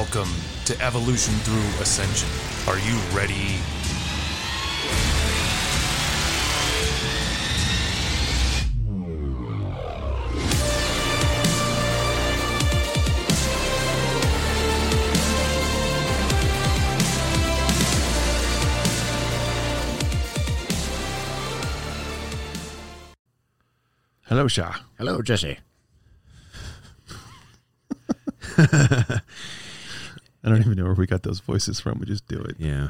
Welcome to Evolution Through Ascension. Are you ready? Hello, Shah. Hello, Jesse. I don't even know where we got those voices from. We just do it. Yeah.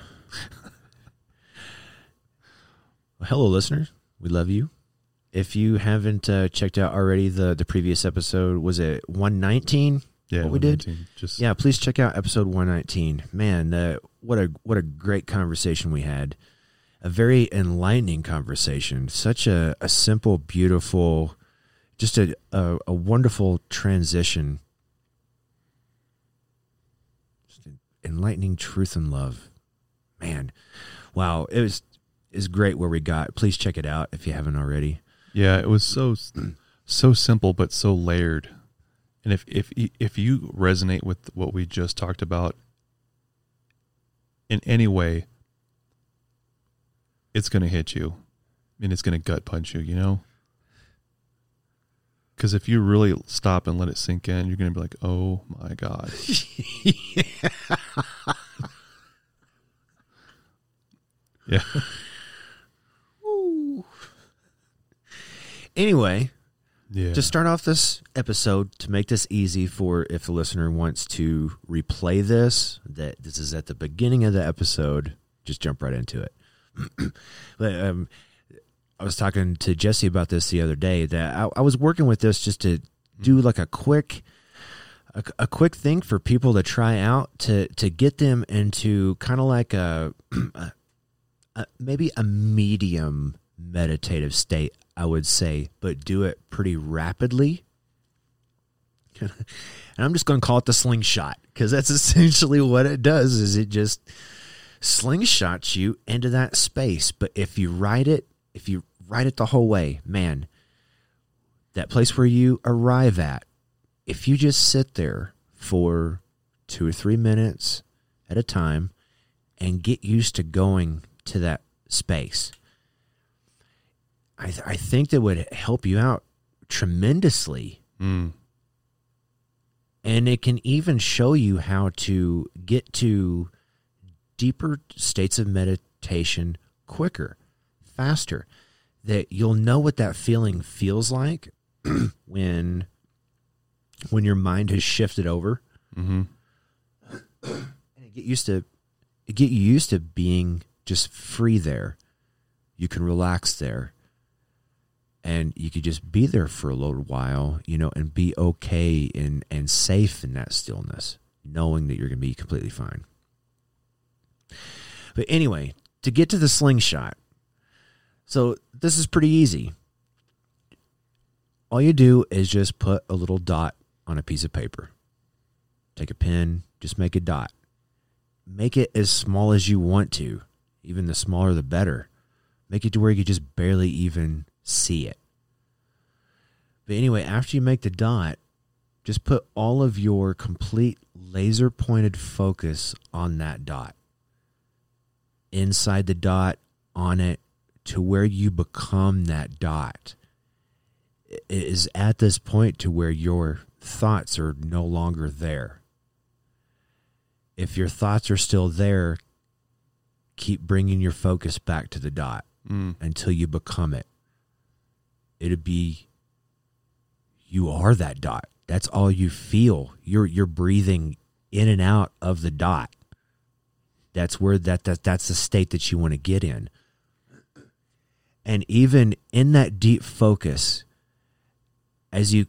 well, hello, listeners. We love you. If you haven't uh, checked out already the the previous episode, was it one nineteen? Yeah, what we did. Just Yeah, please check out episode one nineteen. Man, uh, what a what a great conversation we had. A very enlightening conversation. Such a, a simple, beautiful, just a, a, a wonderful transition. Just an enlightening truth and love. Man, wow, it was is great where we got. Please check it out if you haven't already. yeah. It was so so simple, but so layered. And if if if you resonate with what we just talked about in any way, it's going to hit you, and it's going to gut punch you. You know. Because if you really stop and let it sink in, you're going to be like, "Oh my god!" yeah, Anyway, yeah. To start off this episode, to make this easy for if the listener wants to replay this, that this is at the beginning of the episode, just jump right into it. but, um, I was talking to Jesse about this the other day that I, I was working with this just to do mm. like a quick a, a quick thing for people to try out to to get them into kind of like a, a, a maybe a medium meditative state I would say, but do it pretty rapidly. and I'm just going to call it the slingshot because that's essentially what it does is it just slingshots you into that space. But if you ride it, if you ride it the whole way, man, that place where you arrive at, if you just sit there for two or three minutes at a time and get used to going to that space, I, th- I think that would help you out tremendously. Mm. And it can even show you how to get to deeper states of meditation quicker, faster. That you'll know what that feeling feels like when when your mind has shifted over. hmm And get used to get you used to being just free there. You can relax there. And you could just be there for a little while, you know, and be okay and, and safe in that stillness, knowing that you're going to be completely fine. But anyway, to get to the slingshot, so this is pretty easy. All you do is just put a little dot on a piece of paper. Take a pen, just make a dot. Make it as small as you want to. Even the smaller, the better. Make it to where you can just barely even see it. But anyway, after you make the dot, just put all of your complete laser pointed focus on that dot. Inside the dot, on it, to where you become that dot. is at this point to where your thoughts are no longer there. If your thoughts are still there, keep bringing your focus back to the dot Mm. until you become it. It'd be you are that dot. That's all you feel. You're you're breathing in and out of the dot. That's where that, that that's the state that you want to get in. And even in that deep focus, as you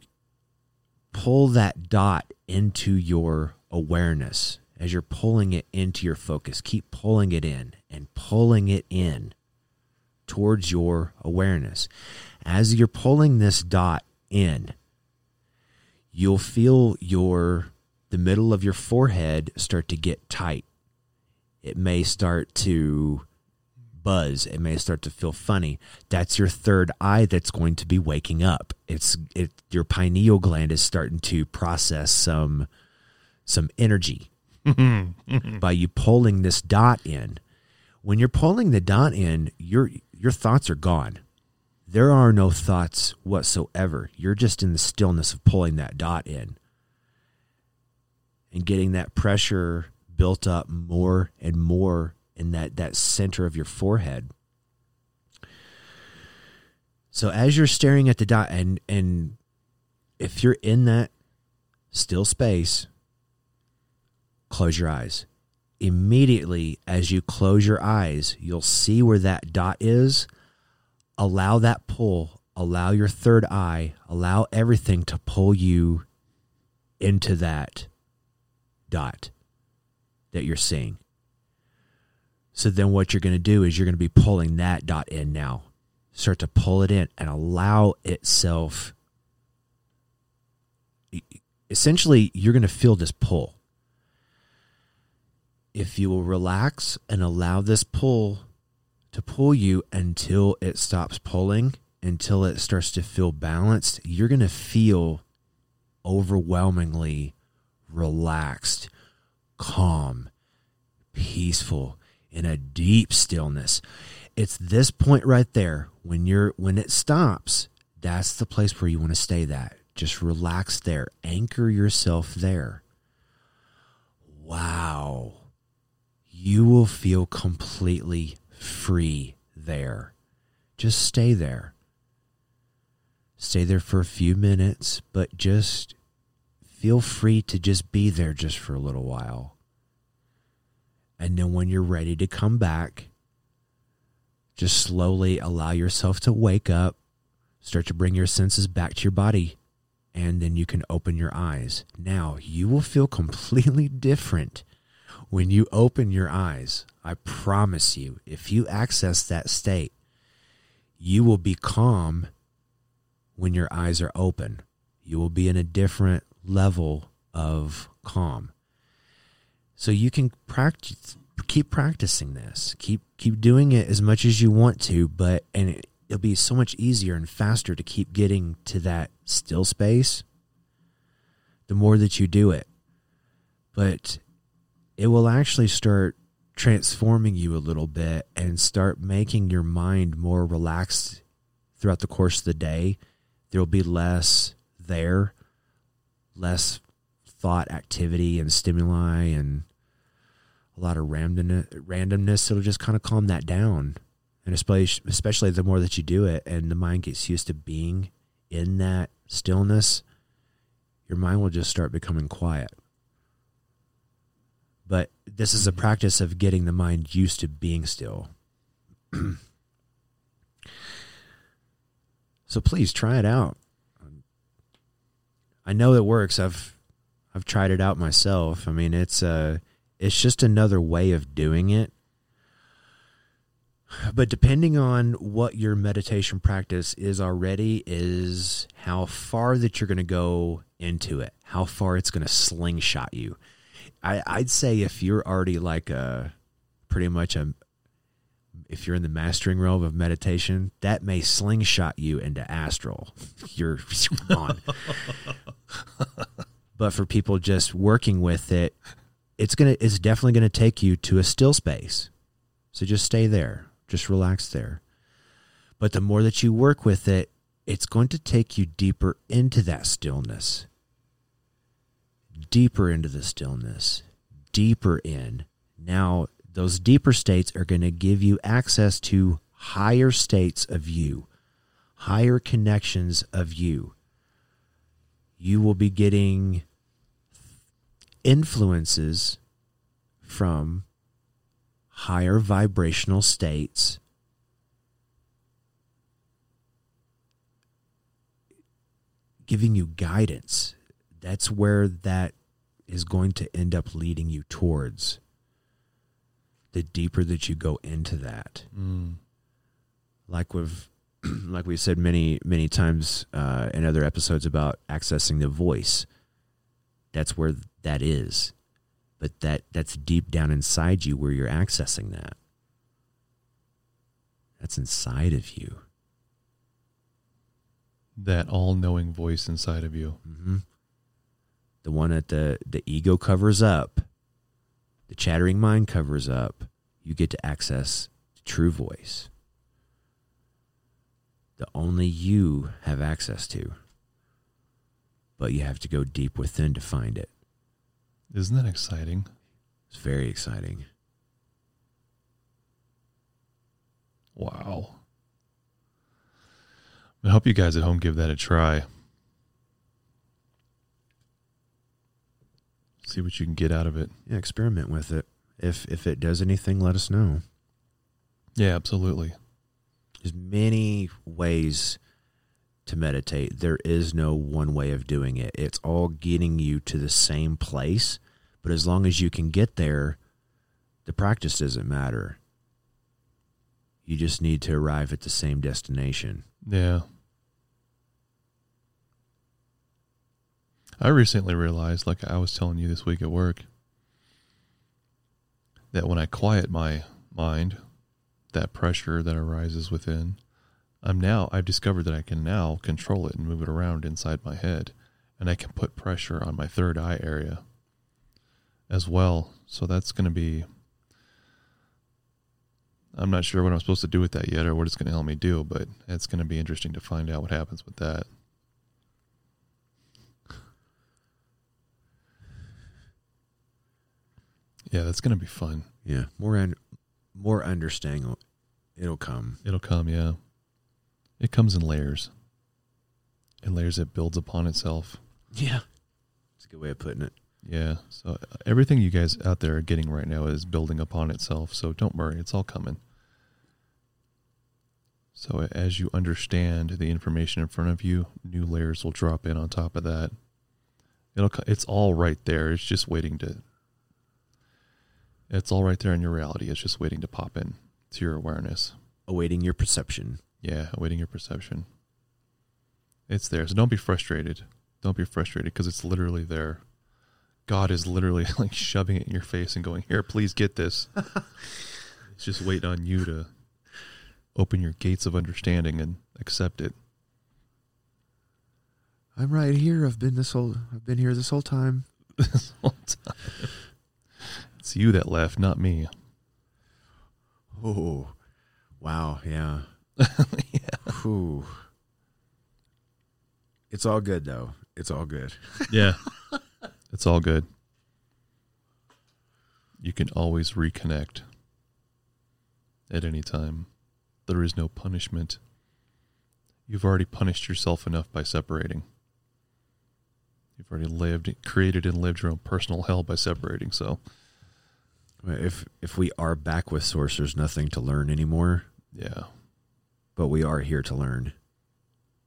pull that dot into your awareness, as you're pulling it into your focus, keep pulling it in and pulling it in towards your awareness. As you're pulling this dot in, you'll feel your the middle of your forehead start to get tight. It may start to buzz. It may start to feel funny. That's your third eye that's going to be waking up. It's it your pineal gland is starting to process some some energy by you pulling this dot in. When you're pulling the dot in, your your thoughts are gone. There are no thoughts whatsoever. You're just in the stillness of pulling that dot in and getting that pressure built up more and more in that, that center of your forehead. So as you're staring at the dot and and if you're in that still space, close your eyes. Immediately as you close your eyes, you'll see where that dot is. Allow that pull, allow your third eye, allow everything to pull you into that dot that you're seeing. So then what you're going to do is you're going to be pulling that dot in now. Start to pull it in and allow itself essentially you're going to feel this pull. If you will relax and allow this pull to pull you until it stops pulling, until it starts to feel balanced, you're going to feel overwhelmingly relaxed, calm, peaceful, in a deep stillness. It's this point right there when you're when it stops, that's the place where you want to stay that. Just relax there. Anchor yourself there. Wow. You will feel completely free there. Just stay there. Stay there for a few minutes, but just feel free to just be there just for a little while. And then when you're ready to come back, just slowly allow yourself to wake up, start to bring your senses back to your body and then you can open your eyes. Now, you will feel completely different when you open your eyes. I promise you, if you access that state, you will be calm when your eyes are open. You will be in a different level of calm. So you can practice keep practicing this. Keep keep doing it as much as you want to, but and it, it'll be so much easier and faster to keep getting to that still space the more that you do it. But it will actually start transforming you a little bit and start making your mind more relaxed throughout the course of the day. There'll be less there, less thought activity and stimuli and a lot of randomness, randomness. It'll just kind of calm that down and especially especially the more that you do it and the mind gets used to being in that stillness your mind will just start becoming quiet but this is a mm-hmm. practice of getting the mind used to being still so please try it out i know it works i've i've tried it out myself. I mean it's uh it's just another way of doing it. But depending on what your meditation practice is already is how far that you're going to go into it how far it's going to slingshot you. I, i'd say if you're already like a pretty much a if you're in the mastering realm of meditation that may slingshot you into astral. You're on but for people just working with it it's gonna it's definitely gonna take you to a still space so just stay there just relax there. But the more that you work with it, it's going to take you deeper into that stillness. Deeper into the stillness. Deeper in. Now, those deeper states are going to give you access to higher states of you, higher connections of you. You will be getting influences from higher vibrational states. Giving you guidance. That's where that is going to end up leading you towards. The deeper that you go into that. Mm. Like we've like we said many, many times uh, in other episodes about accessing the voice. That's where that is but that that's deep down inside you where you're accessing that. That's inside of you. That all-knowing voice inside of you. Mm-hmm. The one that the the ego covers up, The chattering mind covers up. You get to access the true voice. The only you have access to. But you have to go deep within to find it. Isn't that exciting? It's very exciting. Wow. I hope you guys at home give that a try. See what you can get out of it. Yeah, experiment with it. If if it does anything, let us know. Yeah, absolutely. There's many ways to meditate. There is no one way of doing it. It's all getting you to the same place, but as long as you can get there, the practice doesn't matter. You just need to arrive at the same destination. Yeah. I recently realized, like I was telling you this week at work, that when I quiet my mind, that pressure that arises within, I'm now, I've discovered that I can now control it and move it around inside my head. And I can put pressure on my third eye area as well. So that's going to be, I'm not sure what I'm supposed to do with that yet or what it's going to help me do, but it's going to be interesting to find out what happens with that. Yeah, that's going to be fun. Yeah, more un- more understanding. It'll come. It'll come, yeah. It comes in layers. In layers it builds upon itself. Yeah, it's a good way of putting it. Yeah. So uh, everything you guys out there are getting right now is building upon itself. So don't worry, it's all coming. So as you understand the information in front of you, new layers will drop in on top of that. It'll it's all right there. It's just waiting to It's all right there in your reality. It's just waiting to pop in to your awareness. Awaiting your perception. Yeah, awaiting your perception. It's there. So don't be frustrated. Don't be frustrated because it's literally there. God is literally like shoving it in your face and going, Here, please get this. it's just waiting on you to open your gates of understanding and accept it. I'm right here. I've been this whole. I've been here this whole time. this whole time. It's you that left, not me. Oh, wow. Yeah. Yeah. Whew. It's all good though. It's all good. Yeah. it's all good. You can always reconnect at any time. There is no punishment. You've already punished yourself enough by separating. You've already lived, created, and lived your own personal hell by separating. So, If if we are back with source, there's nothing to learn anymore. yeah. But we are here to learn.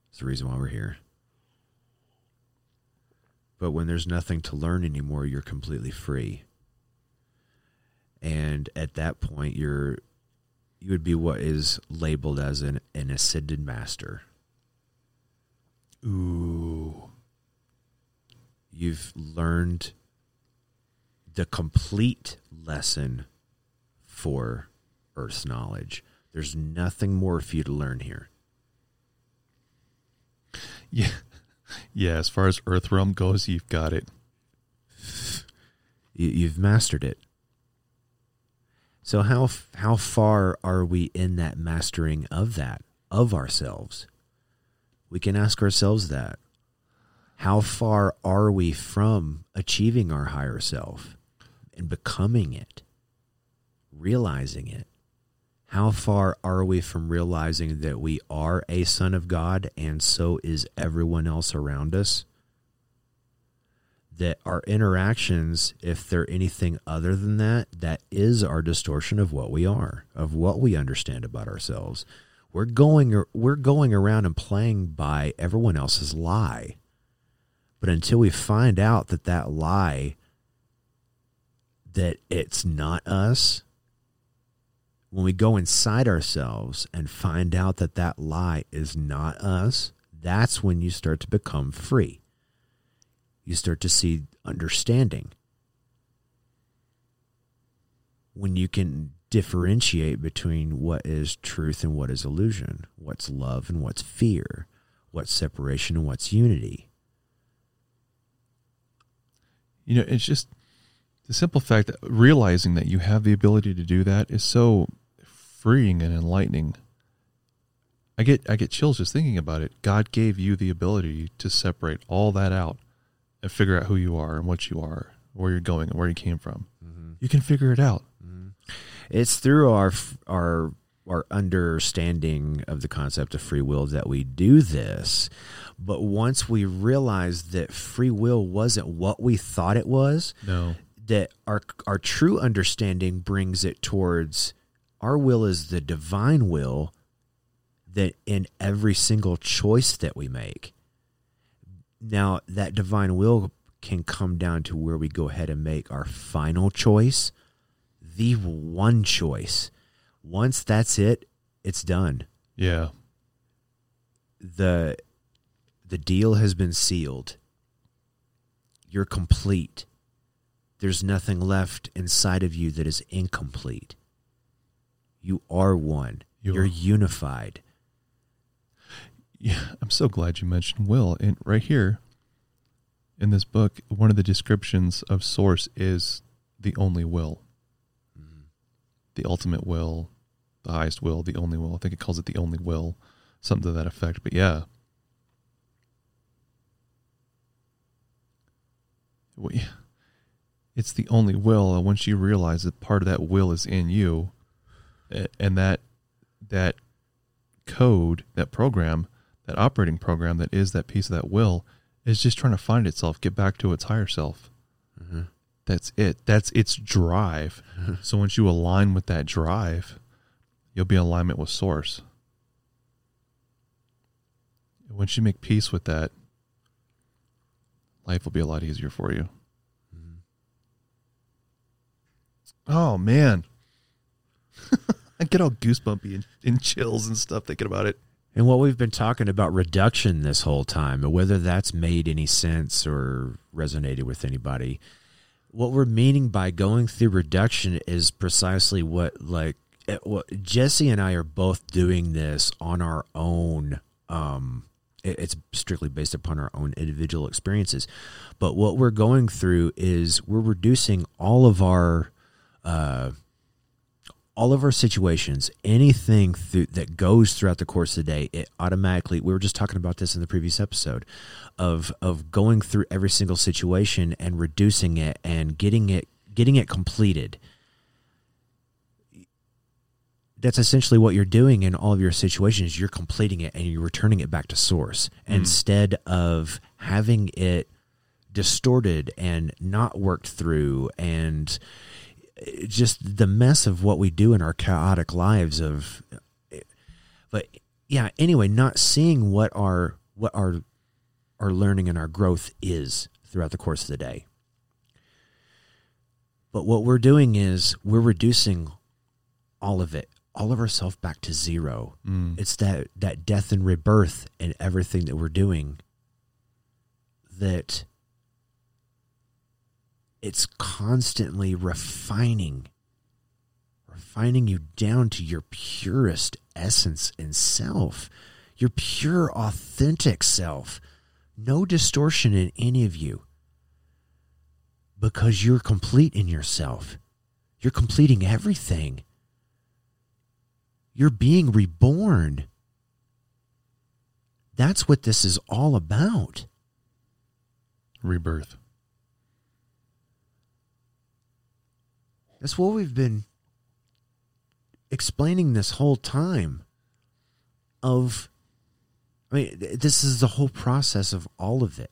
It's the reason why we're here. But when there's nothing to learn anymore, you're completely free. And at that point, you're you would be what is labeled as an, an ascended master. Ooh. You've learned the complete lesson for Earth's knowledge. There's nothing more for you to learn here. Yeah. Yeah. As far as Earth Realm goes, you've got it. You, you've mastered it. So how how far are we in that mastering of that of ourselves? We can ask ourselves that. How far are we from achieving our higher self and becoming it? Realizing it. How far are we from realizing that we are a son of God and so is everyone else around us? that our interactions, if they're anything other than that, that is our distortion of what we are, of what we understand about ourselves. We're going we're going around and playing by everyone else's lie. But until we find out that that lie that it's not us, when we go inside ourselves and find out that that lie is not us, that's when you start to become free you start to see understanding. When you can differentiate between what is truth and what is illusion, what's love and what's fear, what's separation and what's unity. You know, it's just the simple fact that realizing that you have the ability to do that is so freeing and enlightening. I get I get chills just thinking about it. God gave you the ability to separate all that out and figure out who you are and what you are, where you're going and where you came from. Mm-hmm. You can figure it out. Mm-hmm. It's through our our our understanding of the concept of free will that we do this. But once we realize that free will wasn't what we thought it was, No. that our our true understanding brings it towards our will is the divine will that in every single choice that we make. Now that divine will can come down to where we go ahead and make our final choice, the one choice. Once that's it, it's done. Yeah. The the deal has been sealed. You're complete. There's nothing left inside of you that is incomplete. You are one. You You're are. unified. Yeah, I'm so glad you mentioned will. And right here in this book, one of the descriptions of source is the only will. Mm-hmm. The ultimate will, the highest will, the only will. I think it calls it the only will, something to that effect. But yeah. It's the only will, and once you realize that part of that will is in you, and that that code, that program, that operating program that is that piece of that will is just trying to find itself, get back to its higher self. Mm-hmm. That's it. That's its drive. so once you align with that drive, you'll be in alignment with source. And Once you make peace with that, life will be a lot easier for you. Mm-hmm. Oh man. I get all goosebumpy and, and chills and stuff thinking about it. And what we've been talking about reduction this whole time, and whether that's made any sense or resonated with anybody, what we're meaning by going through reduction is precisely what like eh, what Jesse and I are both doing this on our own. Um, it- it's strictly based upon our own individual experiences, but what we're going through is we're reducing all of our uh, all of our situations, anything through, that goes throughout the course of the day, it automatically. We were just talking about this in the previous episode, of of going through every single situation and reducing it and getting it getting it completed. That's essentially what you're doing in all of your situations. You're completing it and you're returning it back to source mm-hmm. instead of having it distorted and not worked through and just the mess of what we do in our chaotic lives of but yeah anyway not seeing what our what our our learning and our growth is throughout the course of the day but what we're doing is we're reducing all of it all of ourselves back to zero Mm. it's that that death and rebirth and everything that we're doing that it's constantly refining refining you down to your purest essence and self your pure authentic self. No distortion in any of you. Because you're complete in yourself. You're completing everything. You're being reborn. That's what this is all about. Rebirth. That's what we've been explaining this whole time. Of, I mean, this is the whole process of all of it.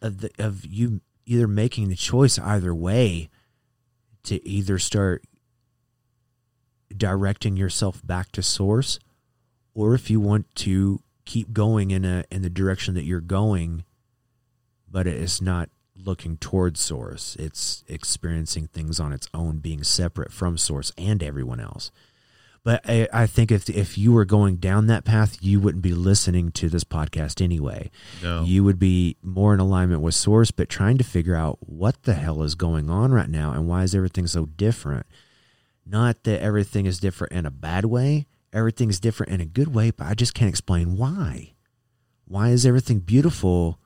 Of the, of you either making the choice either way to either start directing yourself back to source, or if you want to keep going in a in the direction that you're going, but it's not looking towards source. It's experiencing things on its own, being separate from source and everyone else. But I, I think if if you were going down that path, you wouldn't be listening to this podcast anyway. No. You would be more in alignment with source, but trying to figure out what the hell is going on right now and why is everything so different. Not that everything is different in a bad way. Everything's different in a good way, but I just can't explain why. Why is everything beautiful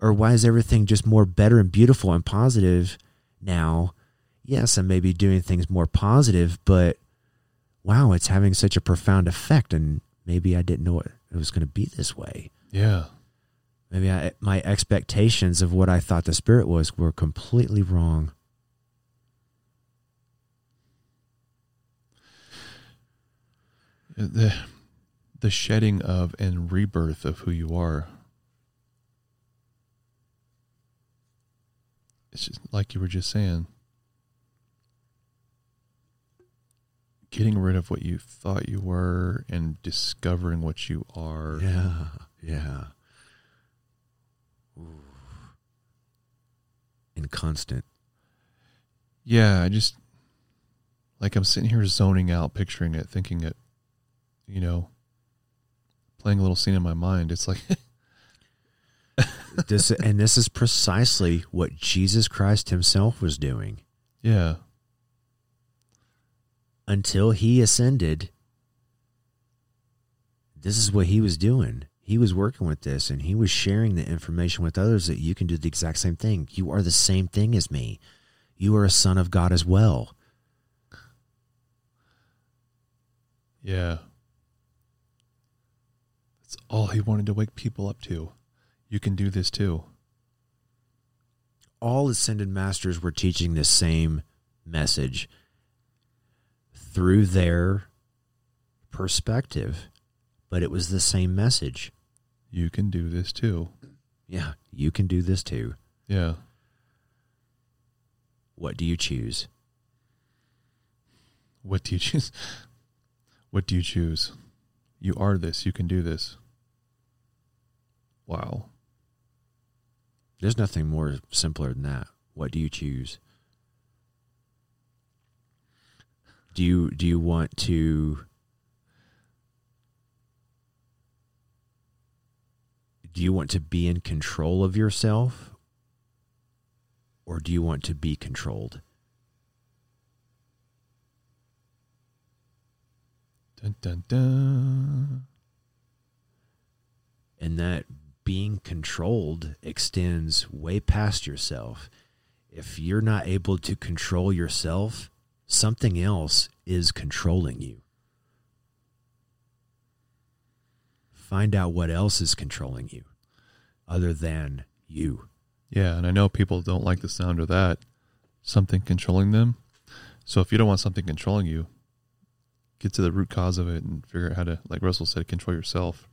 Or why is everything just more better and beautiful and positive now? Yes, I may be doing things more positive, but wow, it's having such a profound effect. And maybe I didn't know it, it was going to be this way. Yeah. Maybe I, my expectations of what I thought the spirit was were completely wrong. The the shedding of and rebirth of who you are. It's just like you were just saying. Getting rid of what you thought you were and discovering what you are. Yeah, yeah. Ooh. And constant. Yeah, I just like I'm sitting here zoning out, picturing it, thinking it, you know, playing a little scene in my mind. It's like this and this is precisely what Jesus Christ himself was doing yeah, until he ascended. This is what he was doing. He was working with this and he was sharing the information with others that you can do the exact same thing. You are the same thing as me. You are a son of God as well. yeah. That's all he wanted to wake people up to. You can do this too. all ascended masters were teaching the same message through their perspective, but it was the same message. You can do this too. Yeah, you can do this too. Yeah. What do you choose? What do you choose? What do you choose? You are this. You can do this. Wow. There's nothing more simpler than that. What do you choose? Do you do you want to do you want to be in control of yourself or do you want to be controlled? Dun dun dun. and that being controlled extends way past yourself. If you're not able to control yourself, something else is controlling you. Find out what else is controlling you other than you. Yeah, and I know people don't like the sound of that. Something controlling them. So if you don't want something controlling you, get to the root cause of it and figure out how to, like Russell said, control yourself.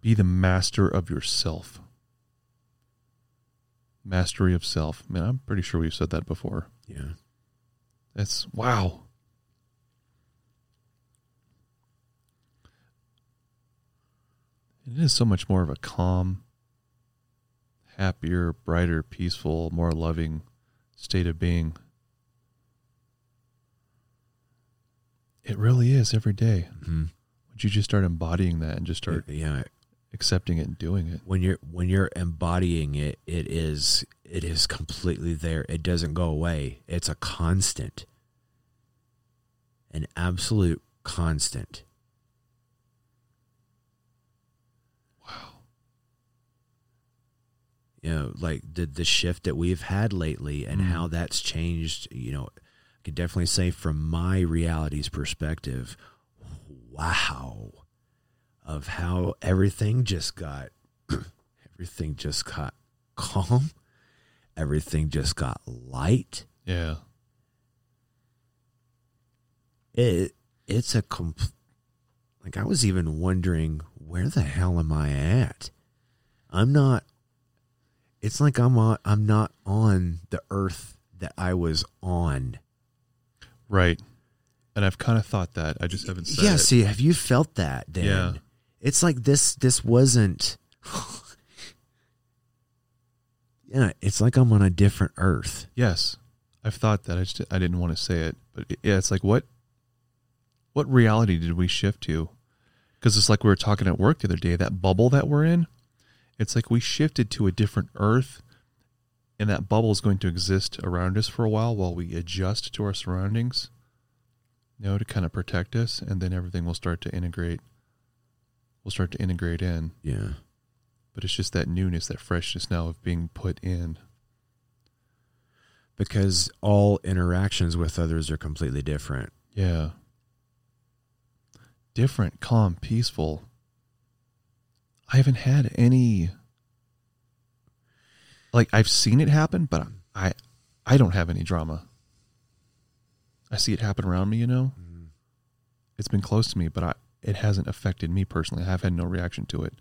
Be the master of yourself. Mastery of self. Man, I'm pretty sure we've said that before. Yeah. That's wow. It is so much more of a calm, happier, brighter, peaceful, more loving state of being. It really is every day. hmm Would you just start embodying that and just start Yeah. Accepting it and doing it? When you're when you're embodying it, it is it is completely there. It doesn't go away. It's a constant. An absolute constant. Wow. you know, like the the shift that we've had lately and Mm. how that's changed, you know, I could definitely say from my reality's perspective, wow, of how everything just got everything just got calm, everything just got light. Yeah. It it's a comp- like I was even wondering where the hell am I at? I'm not it's like I'm on I'm not on the earth that I was on. Right. And I've kind of thought that. I just haven't said yeah, it. see, have you felt that then? Yeah. It's like this this wasn't Yeah, it's like I'm on a different earth. Yes, I've thought that. I just I didn't want to say it, but it- yeah, it's like what what reality did we shift to? Because it's like we were talking at work the other day. That bubble that we're in, it's like we shifted to a different Earth, and that bubble is going to exist around us for a while while we adjust to our surroundings. You know, to kind of protect us, and then everything will start to integrate. We'll start to integrate in. Yeah. but it's just that newness, that freshness now of being put in. because all interactions with others are completely different. Yeah. Different, calm, peaceful. I haven't had any like I've seen it happen, but I I don't have any drama. I see it happen around me, you know? Mm-hmm. It's been close to me, but I it hasn't affected me personally. I've had no reaction to it.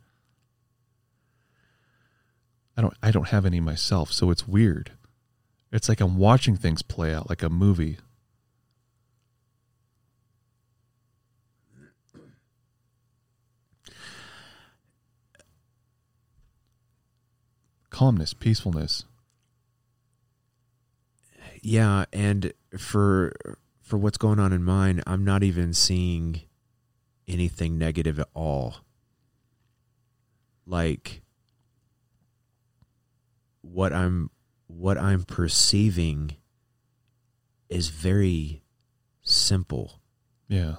I don't I don't have any myself, so it's weird. It's like I'm watching things play out like a movie. Calmness, peacefulness. Yeah, and for for what's going on in mine, I'm not even seeing anything negative at all. Like what I'm what I'm perceiving is very simple. Yeah.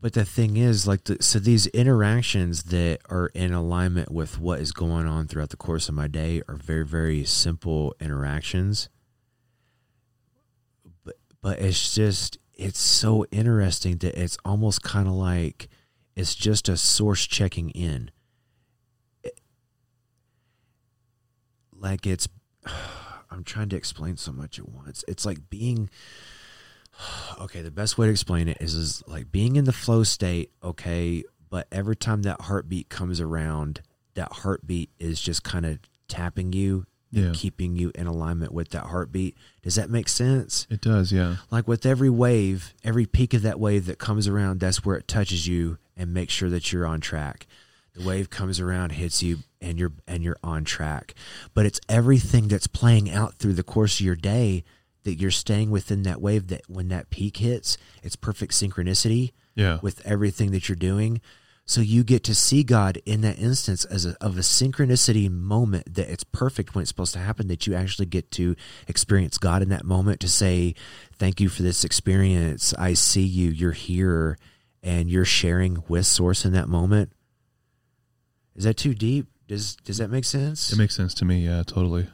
But the thing is, like, the, so these interactions that are in alignment with what is going on throughout the course of my day are very, very simple interactions. But, but it's just, it's so interesting that it's almost kind of like it's just a source checking in. Like it's, I'm trying to explain so much at once. It's like being okay the best way to explain it is is like being in the flow state okay but every time that heartbeat comes around that heartbeat is just kind of tapping you Yeah. keeping you in alignment with that heartbeat does that make sense It does, yeah. like with every wave every peak of that wave that comes around that's where it touches you and makes sure that you're on track the wave comes around hits you and you're and you're on track but it's everything that's playing out through the course of your day that you're staying within that wave that when that peak hits it's perfect synchronicity Yeah. with everything that you're doing so you get to see God in that instance as a, of a synchronicity moment that it's perfect when it's supposed to happen that you actually get to experience God in that moment to say thank you for this experience. I see you. You're here and you're sharing with source in that moment. Is that too deep? Does does that make sense? It makes sense to me, yeah, totally.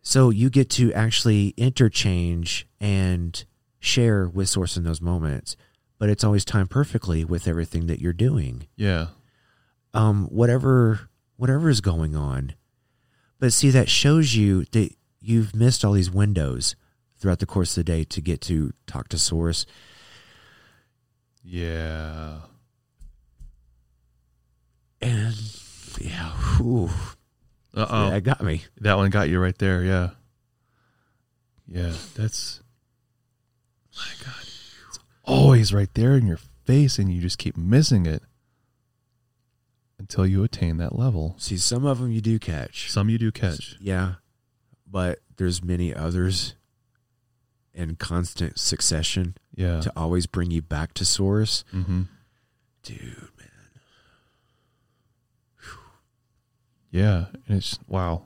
so you get to actually interchange and share with source in those moments but it's always timed perfectly with everything that you're doing Yeah. um, whatever whatever is going on. But see, that shows you that you've missed all these windows throughout the course of the day to get to talk to Source. Yeah. And yeah, whew, Uh oh. that got me. That one got you right there, yeah. Yeah, that's my God. Always right there in your face and you just keep missing it until you attain that level. See, some of them you do catch. Some you do catch. Yeah, but there's many others in constant succession Yeah. to always bring you back to Source. Mm-hmm. Dude, man. Yeah. And it's wow.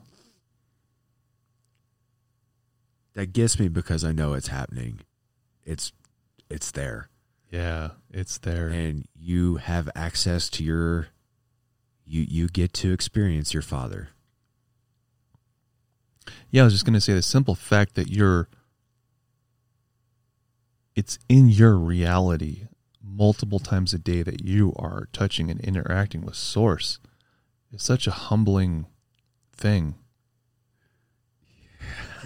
That gets me because I know it's happening. It's it's there. Yeah. It's there. and you have access to your you you get to experience your father Yeah, I was just going to say the simple fact that you're it's in your reality multiple times a day that you are touching and interacting with source is such a humbling thing.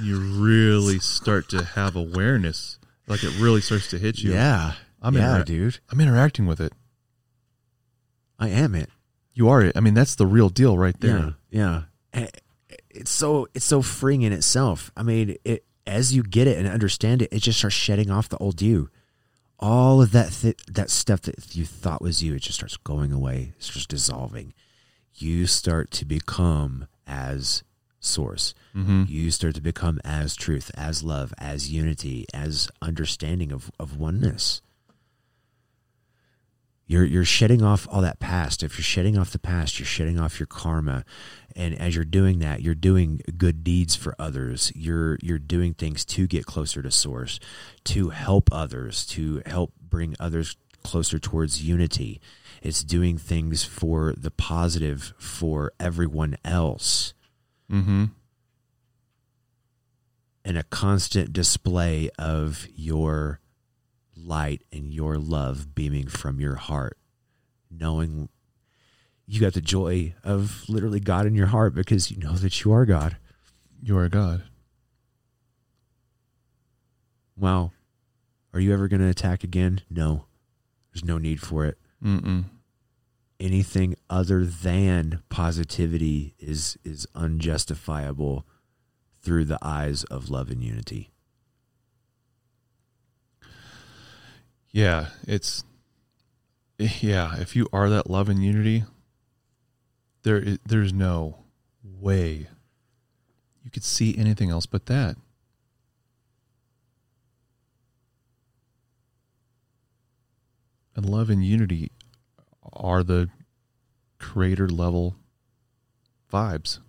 You really start to have awareness, like it really starts to hit you. yeah I'm yeah intera- dude I'm interacting with it. i am it You are it. I mean, that's the real deal right there. yeah yeah it's so it's so freeing in itself i mean it as you get it and understand it it just starts shedding off the old you all of that th- that stuff that you thought was you it just starts going away it starts dissolving you start to become as source Mm-hmm. you start to become as truth, as love, as unity, as understanding of, of oneness. You're you're shedding off all that past. If you're shedding off the past, you're shedding off your karma. And as you're doing that, you're doing good deeds for others. You're you're doing things to get closer to source, to help others, to help bring others closer towards unity. It's doing things for the positive for everyone else. Mm-hmm. And a constant display of your light and your love beaming from your heart, knowing you got the joy of literally God in your heart because you know that you are God. You are God. Wow. Are you ever going to attack again? No. There's no need for it. Mm-mm. Anything other than positivity is is unjustifiable through the eyes of love and unity. Yeah, it's yeah. If you are that love and unity, there there's no way you could see anything else but that. And love and unity are the creator level vibes.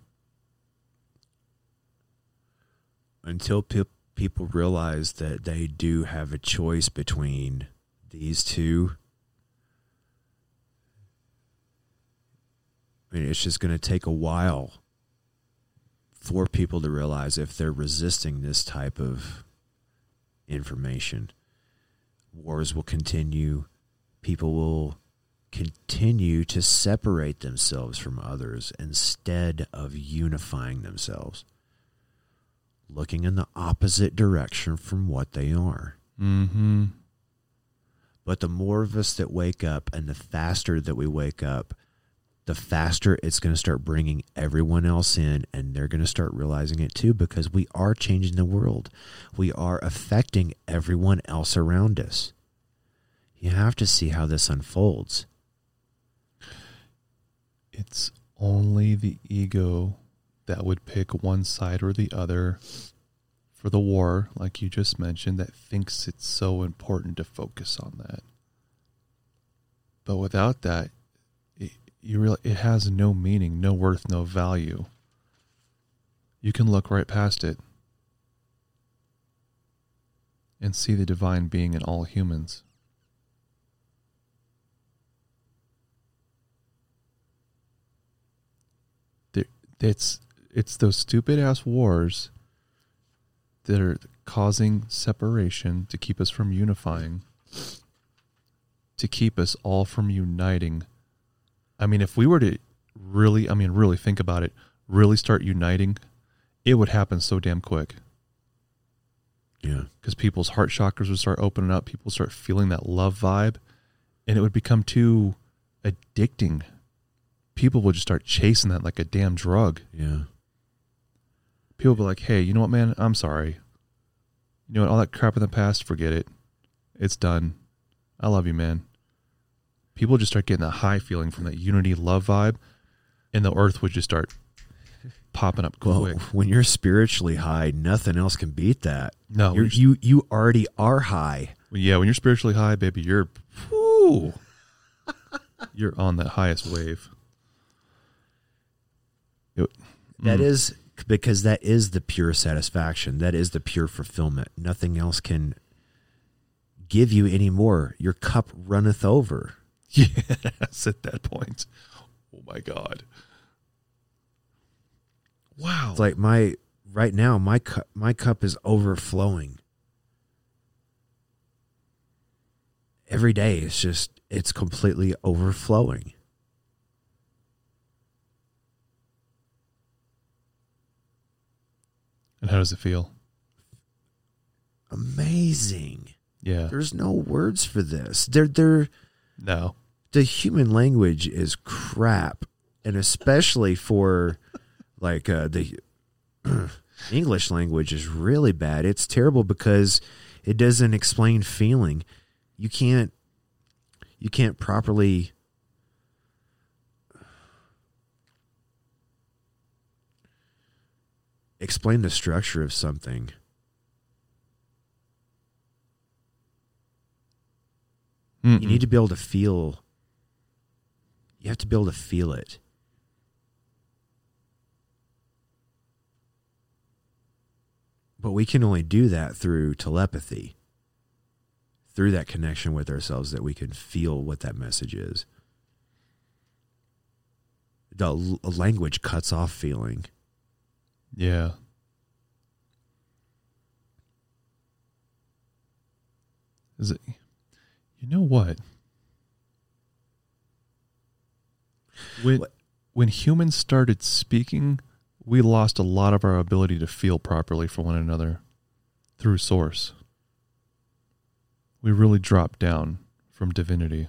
Until pe- people realize that they do have a choice between these two, I mean, it's just going to take a while for people to realize if they're resisting this type of information. Wars will continue. People will continue to separate themselves from others instead of unifying themselves, looking in the opposite direction from what they are. Mm-hmm. But the more of us that wake up and the faster that we wake up, the faster it's going to start bringing everyone else in and they're going to start realizing it too because we are changing the world. We are affecting everyone else around us. You have to see how this unfolds. It's only the ego that would pick one side or the other for the war, like you just mentioned, that thinks it's so important to focus on that. But without that, it, you real it has no meaning, no worth, no value. You can look right past it and see the divine being in all humans. There- It's it's those stupid ass wars that are causing separation to keep us from unifying, to keep us all from uniting. I mean, if we were to really, I mean, really think about it, really start uniting, it would happen so damn quick Yeah. because people's heart chakras would start opening up. People start feeling that love vibe, and it would become too addicting. People would just start chasing that like a damn drug. Yeah. People be like, "Hey, you know what, man? I'm sorry. You know what? All that crap in the past, forget it. It's done. I love you, man." People just start getting that high feeling from that unity love vibe, and the earth would just start popping up Well, quick. when you're spiritually high, nothing else can beat that. no, You're, you you already are high. Yeah, when you're spiritually high, baby, you're whoo, you're on that highest wave. It- That mm, is because that is the pure satisfaction. That is the pure fulfillment. Nothing else can give you any more. Your cup runneth over. yes, at that point. Oh my god! Wow, It's like my right now my cup my cup is overflowing. Every day it's just it's completely overflowing. And how does it feel? Amazing. Yeah, There's no words for this. They're they're no, the human language is crap and especially for like uh, the english language is really bad it's terrible because it doesn't explain feeling you can't you can't properly explain the structure of something Mm-mm. You need to be able to feel. You have to be able to feel it. But we can only do that through telepathy, through that connection with ourselves that we can feel what that message is. The language cuts off feeling. Yeah. Is it you know what? When What? when humans started speaking, we lost a lot of our ability to feel properly for one another through source. We really dropped down from divinity.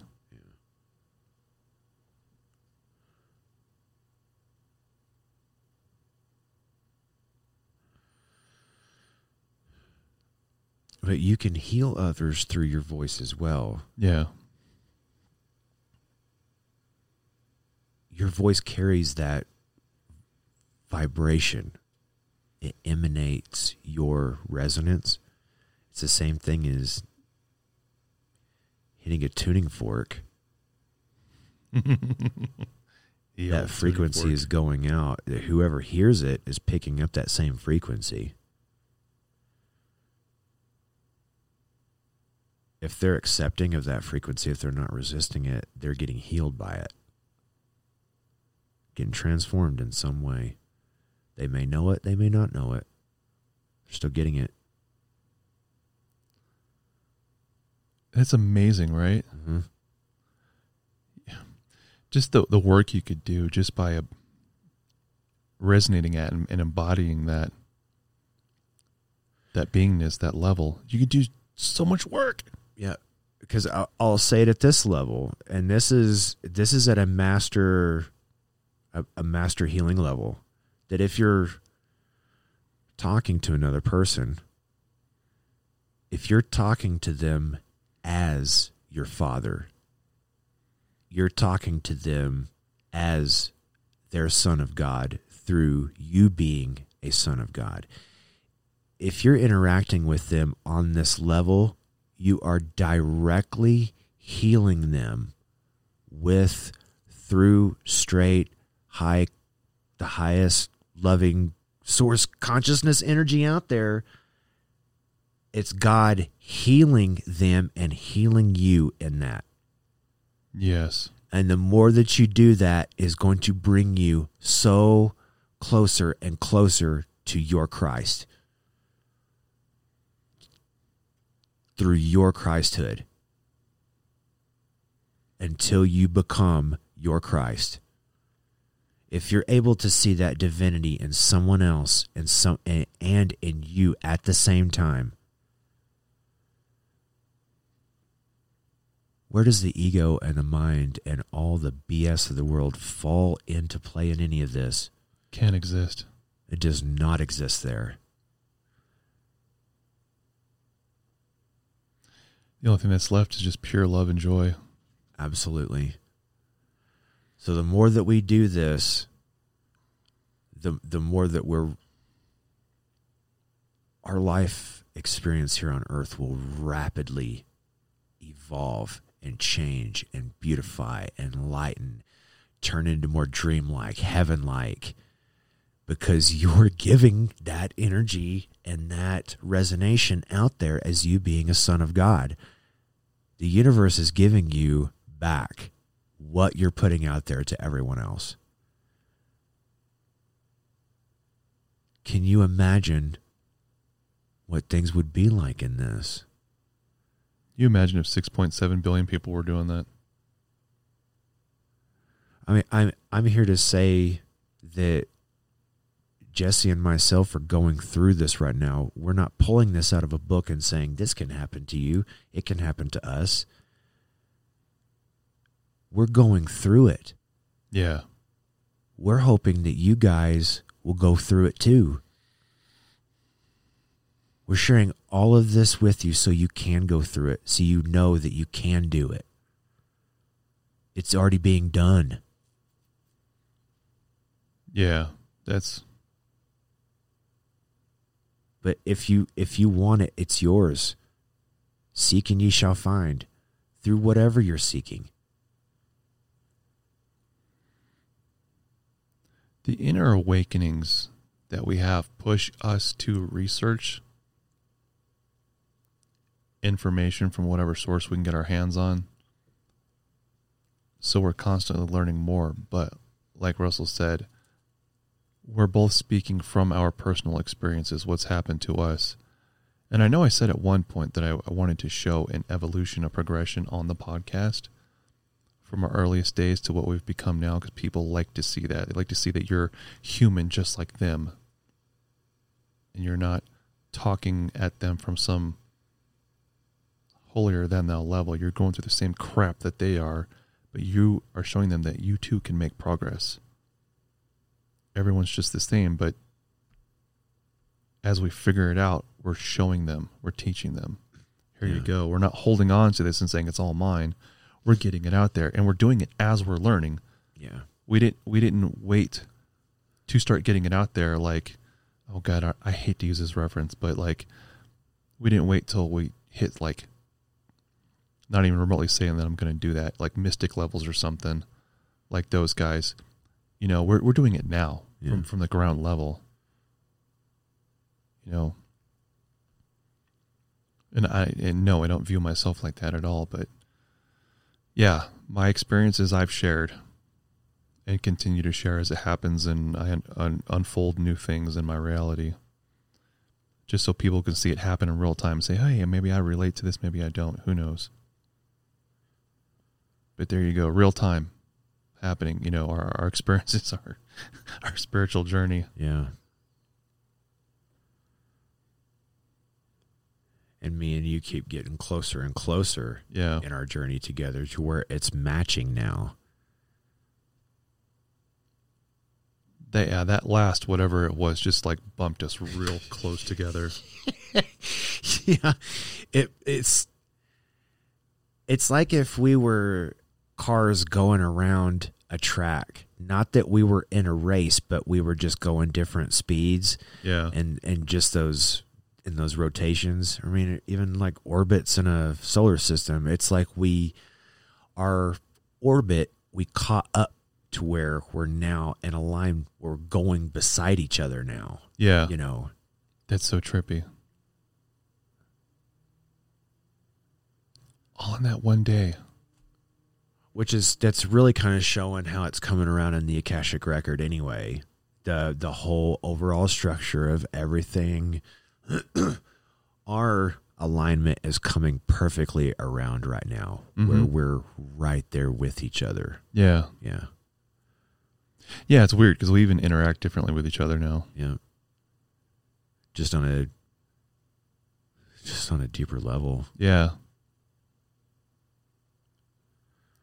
But you can heal others through your voice as well. Yeah. Your voice carries that vibration. It emanates your resonance. It's the same thing as hitting a tuning fork. That frequency fork. is going out. Whoever hears it is picking up that same frequency. If they're accepting of that frequency, if they're not resisting it, they're getting healed by it, getting transformed in some way. They may know it, they may not know it. They're still getting it. It's amazing, right? Mm-hmm. just the the work you could do just by a, resonating at and, and embodying that that beingness, that level. You could do so much work. Yeah, because I'll, I'll say it at this level, and this is this is at a master, a, a master healing level. That if you're talking to another person, if you're talking to them as your father, you're talking to them as their son of God through you being a son of God. If you're interacting with them on this level, you are directly healing them with through straight high the highest loving source consciousness energy out there it's god healing them and healing you in that Yes. and the more that you do that is going to bring you so closer and closer to your Christ through your Christhood until you become your Christ. If you're able to see that divinity in someone else and some and in you at the same time, where does the ego and the mind and all the BS of the world fall into play in any of this? Can't exist. It does not exist there. The only thing that's left is just pure love and joy. Absolutely. So the more that we do this, the the more that we're our life experience here on earth will rapidly evolve and change and beautify and lighten, turn into more dreamlike, heaven like, because you're giving that energy and that resonation out there as you being a son of God. The universe is giving you back what you're putting out there to everyone else. Can you imagine what things would be like in this? You imagine if 6.7 billion people were doing that. I mean, I'm I'm here to say that Jesse and myself are going through this right now. We're not pulling this out of a book and saying this can happen to you. It can happen to us. We're going through it. Yeah. We're hoping that you guys will go through it too. We're sharing all of this with you so you can go through it, so you know that you can do it. It's already being done. Yeah. That's But if you if you want it, it's yours. Seek and ye shall find through whatever you're seeking. the inner awakenings that we have push us to research information from whatever source we can get our hands on. So we're constantly learning more. But like Russell said, we're both speaking from our personal experiences, what's happened to us. And I know I said at one point that I, I wanted to show an evolution, a progression on the podcast from our earliest days to what we've become now because people like to see that. They like to see that you're human just like them. And you're not talking at them from some holier than thou level. You're going through the same crap that they are, but you are showing them that you too can make progress. Everyone's just the same, but as we figure it out, we're showing them, we're teaching them. Here you go. We're not holding on to this and saying it's all mine. We're getting it out there and we're doing it as we're learning. Yeah. We didn't we didn't wait to start getting it out there like oh god, I, I hate to use this reference, but like we didn't wait till we hit like not even remotely saying that I'm going to do that, like mystic levels or something, like those guys. You know, we're we're doing it now Yeah. from from the ground level. You know, and I and no, I don't view myself like that at all. But yeah, my experiences I've shared and continue to share as it happens, and I un- un- unfold new things in my reality just so people can see it happen in real time and say, hey, maybe I relate to this, maybe I don't. Who knows? But there you go, real time happening. You know, our, our experiences, our, our spiritual journey. Yeah. And me and you keep getting closer and closer Yeah. in our journey together to where it's matching now. That, yeah, that last whatever it was just like bumped us real close together. yeah. It it's it's like if we were cars going around a track. Not that we were in a race, but we were just going different speeds Yeah. and and just those in those rotations. I mean, even like orbits in a solar system, it's like we our orbit we caught up to where we're now in a line. We're going beside each other now. Yeah. You know, That's so trippy. All in that one day. Which is that's really kind of showing how it's coming around in the akashic record anyway the the whole overall structure of everything our alignment is coming perfectly around right now where Mhm. we're right there with each other Yeah. yeah Yeah, it's weird because we even interact differently with each other now. yeah just on a just on a deeper level Yeah.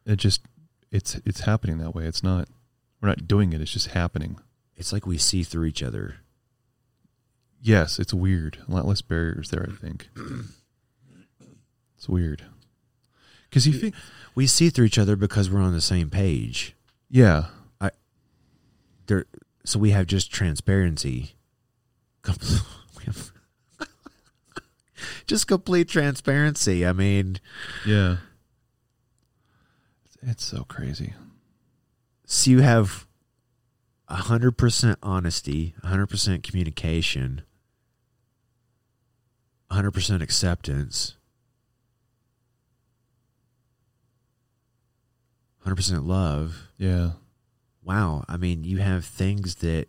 It just it's it's happening that way. It's not we're not doing it, it's just happening. it's like we see through each other Yes, it's weird. A lot less barriers there, I think. It's weird. Cuz you think we see through each other because we're on the same page yeah. I there so we have just transparency just complete transparency i mean Yeah. It's, so crazy. so you have 100% honesty 100% communication 100% acceptance 100% love Yeah. wow i mean you have things that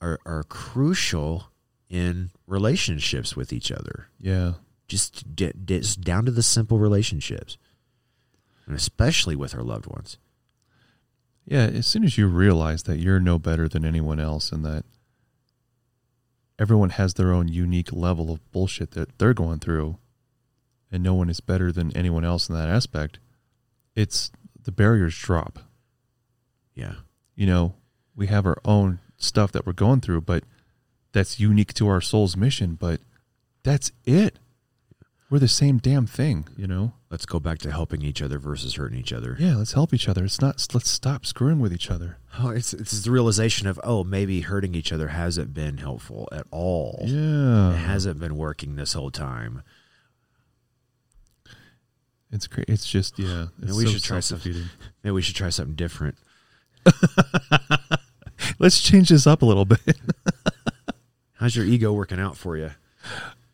are are crucial in relationships with each other Yeah. just, d- just down to the simple relationships and especially with our loved ones Yeah, as soon as you realize that you're no better than anyone else and that everyone has their own unique level of bullshit that they're going through and no one is better than anyone else in that aspect, it's the barriers drop. yeah You know, we have our own stuff that we're going through, but that's unique to our soul's mission, but that's it. We're the same damn thing, you know? let's go back to helping each other versus hurting each other Yeah, let's help each other. It's not let's stop screwing with each other. oh, it's, it's the realization of oh maybe hurting each other hasn't been helpful at all Yeah. it hasn't been working this whole time It's great. It's just yeah. It's we so should try some- self-defeating. maybe we should try something different Let's change this up a little bit. how's your ego working out for you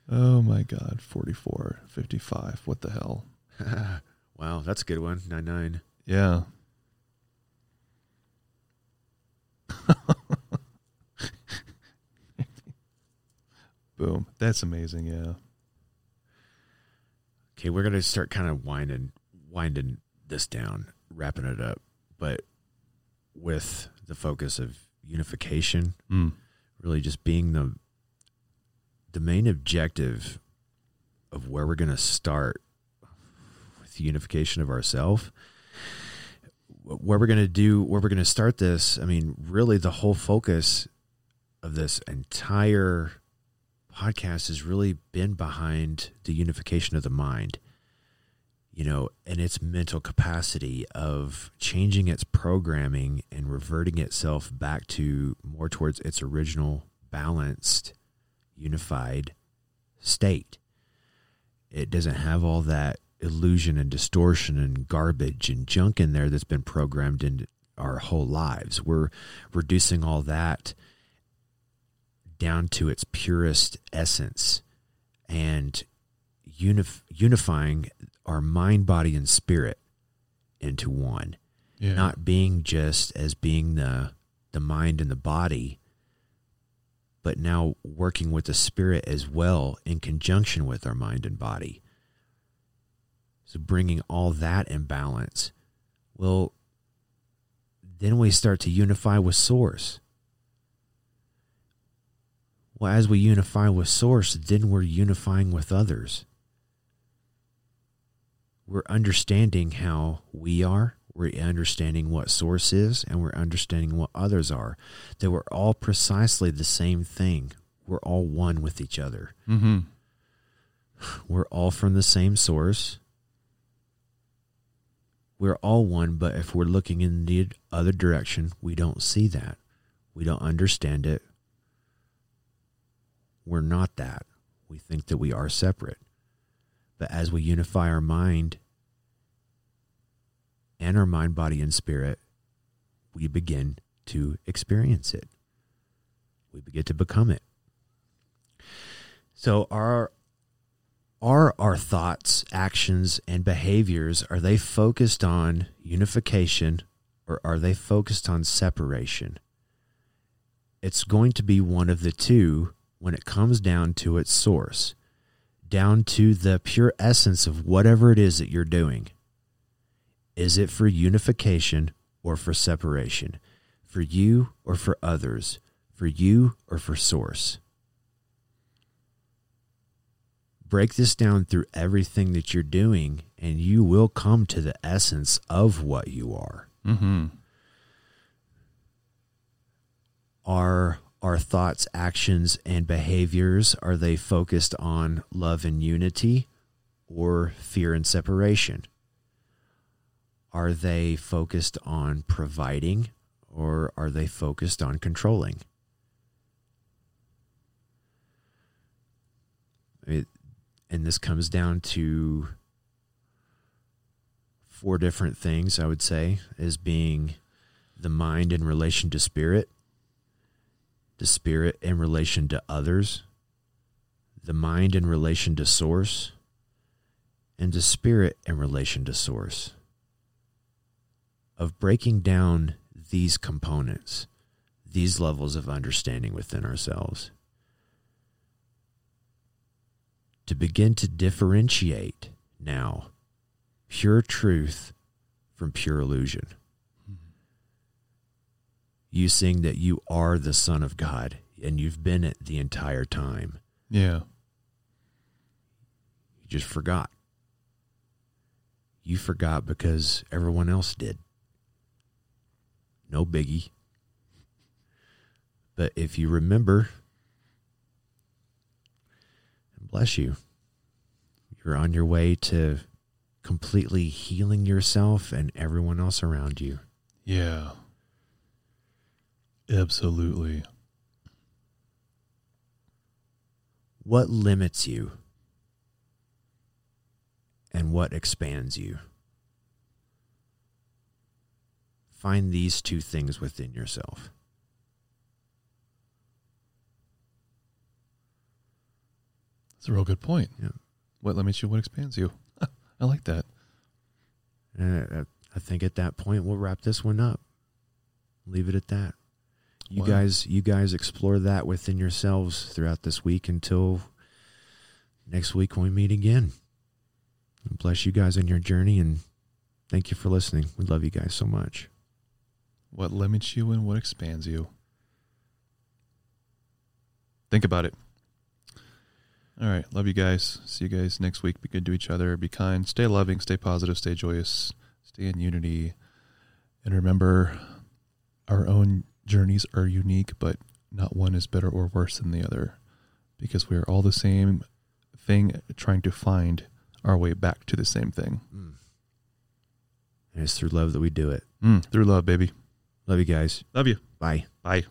Oh my God, 44, 55. What the hell? wow, that's a good one. Nine nine. Yeah. Boom. That's amazing. Yeah. Okay, we're gonna start kind of winding winding this down, wrapping it up, but with the focus of unification, Mm. really just being the the main objective of where we're gonna start with the unification of ourself. Where we're gonna do, where we're gonna start this. I mean, really, the whole focus of this entire podcast has really been behind the unification of the mind you know and its mental capacity of changing its programming and reverting itself back to more towards its original balanced unified state it doesn't have all that illusion and distortion and garbage and junk in there that's been programmed into our whole lives we're reducing all that down to its purest essence and unif- unifying our mind, body, and spirit into one. Yeah. Not being just as being the the mind and the body, but now working with the spirit as well in conjunction with our mind and body. So bringing all that in balance. Well, then we start to unify with source. Well, as we unify with Source, then we're unifying with others. We're understanding how we are, we're understanding what Source is, and we're understanding what others are. That we're all precisely the same thing. We're all one with each other. Mm-hmm. We're all from the same source. We're all one, but if we're looking in the other direction, we don't see that. We don't understand it. We're not that. We think that we are separate. But as we unify our mind and our mind, body, and spirit, we begin to experience it. We begin to become it. So our are our thoughts, actions, and behaviors are they focused on unification or are they focused on separation? It's going to be one of the two when it comes down to its source, down to the pure essence of whatever it is that you're doing. Is it for unification or for separation? For you or for others? For you or for source? Break this down through everything that you're doing, and you will come to the essence of what you are. Mm-hmm. Are our thoughts, actions, and behaviors are they focused on love and unity or fear and separation? Are they focused on providing or are they focused on controlling? It, and this comes down to four different things, I would say, as being the mind in relation to spirit, the spirit in relation to others, the mind in relation to source, and the spirit in relation to source. Of breaking down these components, these levels of understanding within ourselves, to begin to differentiate now pure truth from pure illusion you seeing that you are the Son of God and you've been it the entire time. Yeah. You just forgot. You forgot because everyone else did. No biggie. But if you remember, and bless you, you're on your way to completely healing yourself and everyone else around you. Yeah. Absolutely. What limits you and what expands you? Find these two things within yourself. That's a real good point. Yeah. What limits you? What expands you? I like that. Uh, I think at that point we'll wrap this one up. Leave it at that. You Wow. guys, you guys explore that within yourselves throughout this week until next week when we meet again. Bless you guys on your journey and thank you for listening. We love you guys so much. What limits you and what expands you? Think about it. All right. Love you guys. See you guys next week. Be good to each other. Be kind. Stay loving. Stay positive. Stay joyous. Stay in unity. And remember, our own journeys are unique, but not one is better or worse than the other because we are all the same thing trying to find our way back to the same thing. And it's through love that we do it. Mm, through love, baby. Love you guys. Love you. Bye. Bye.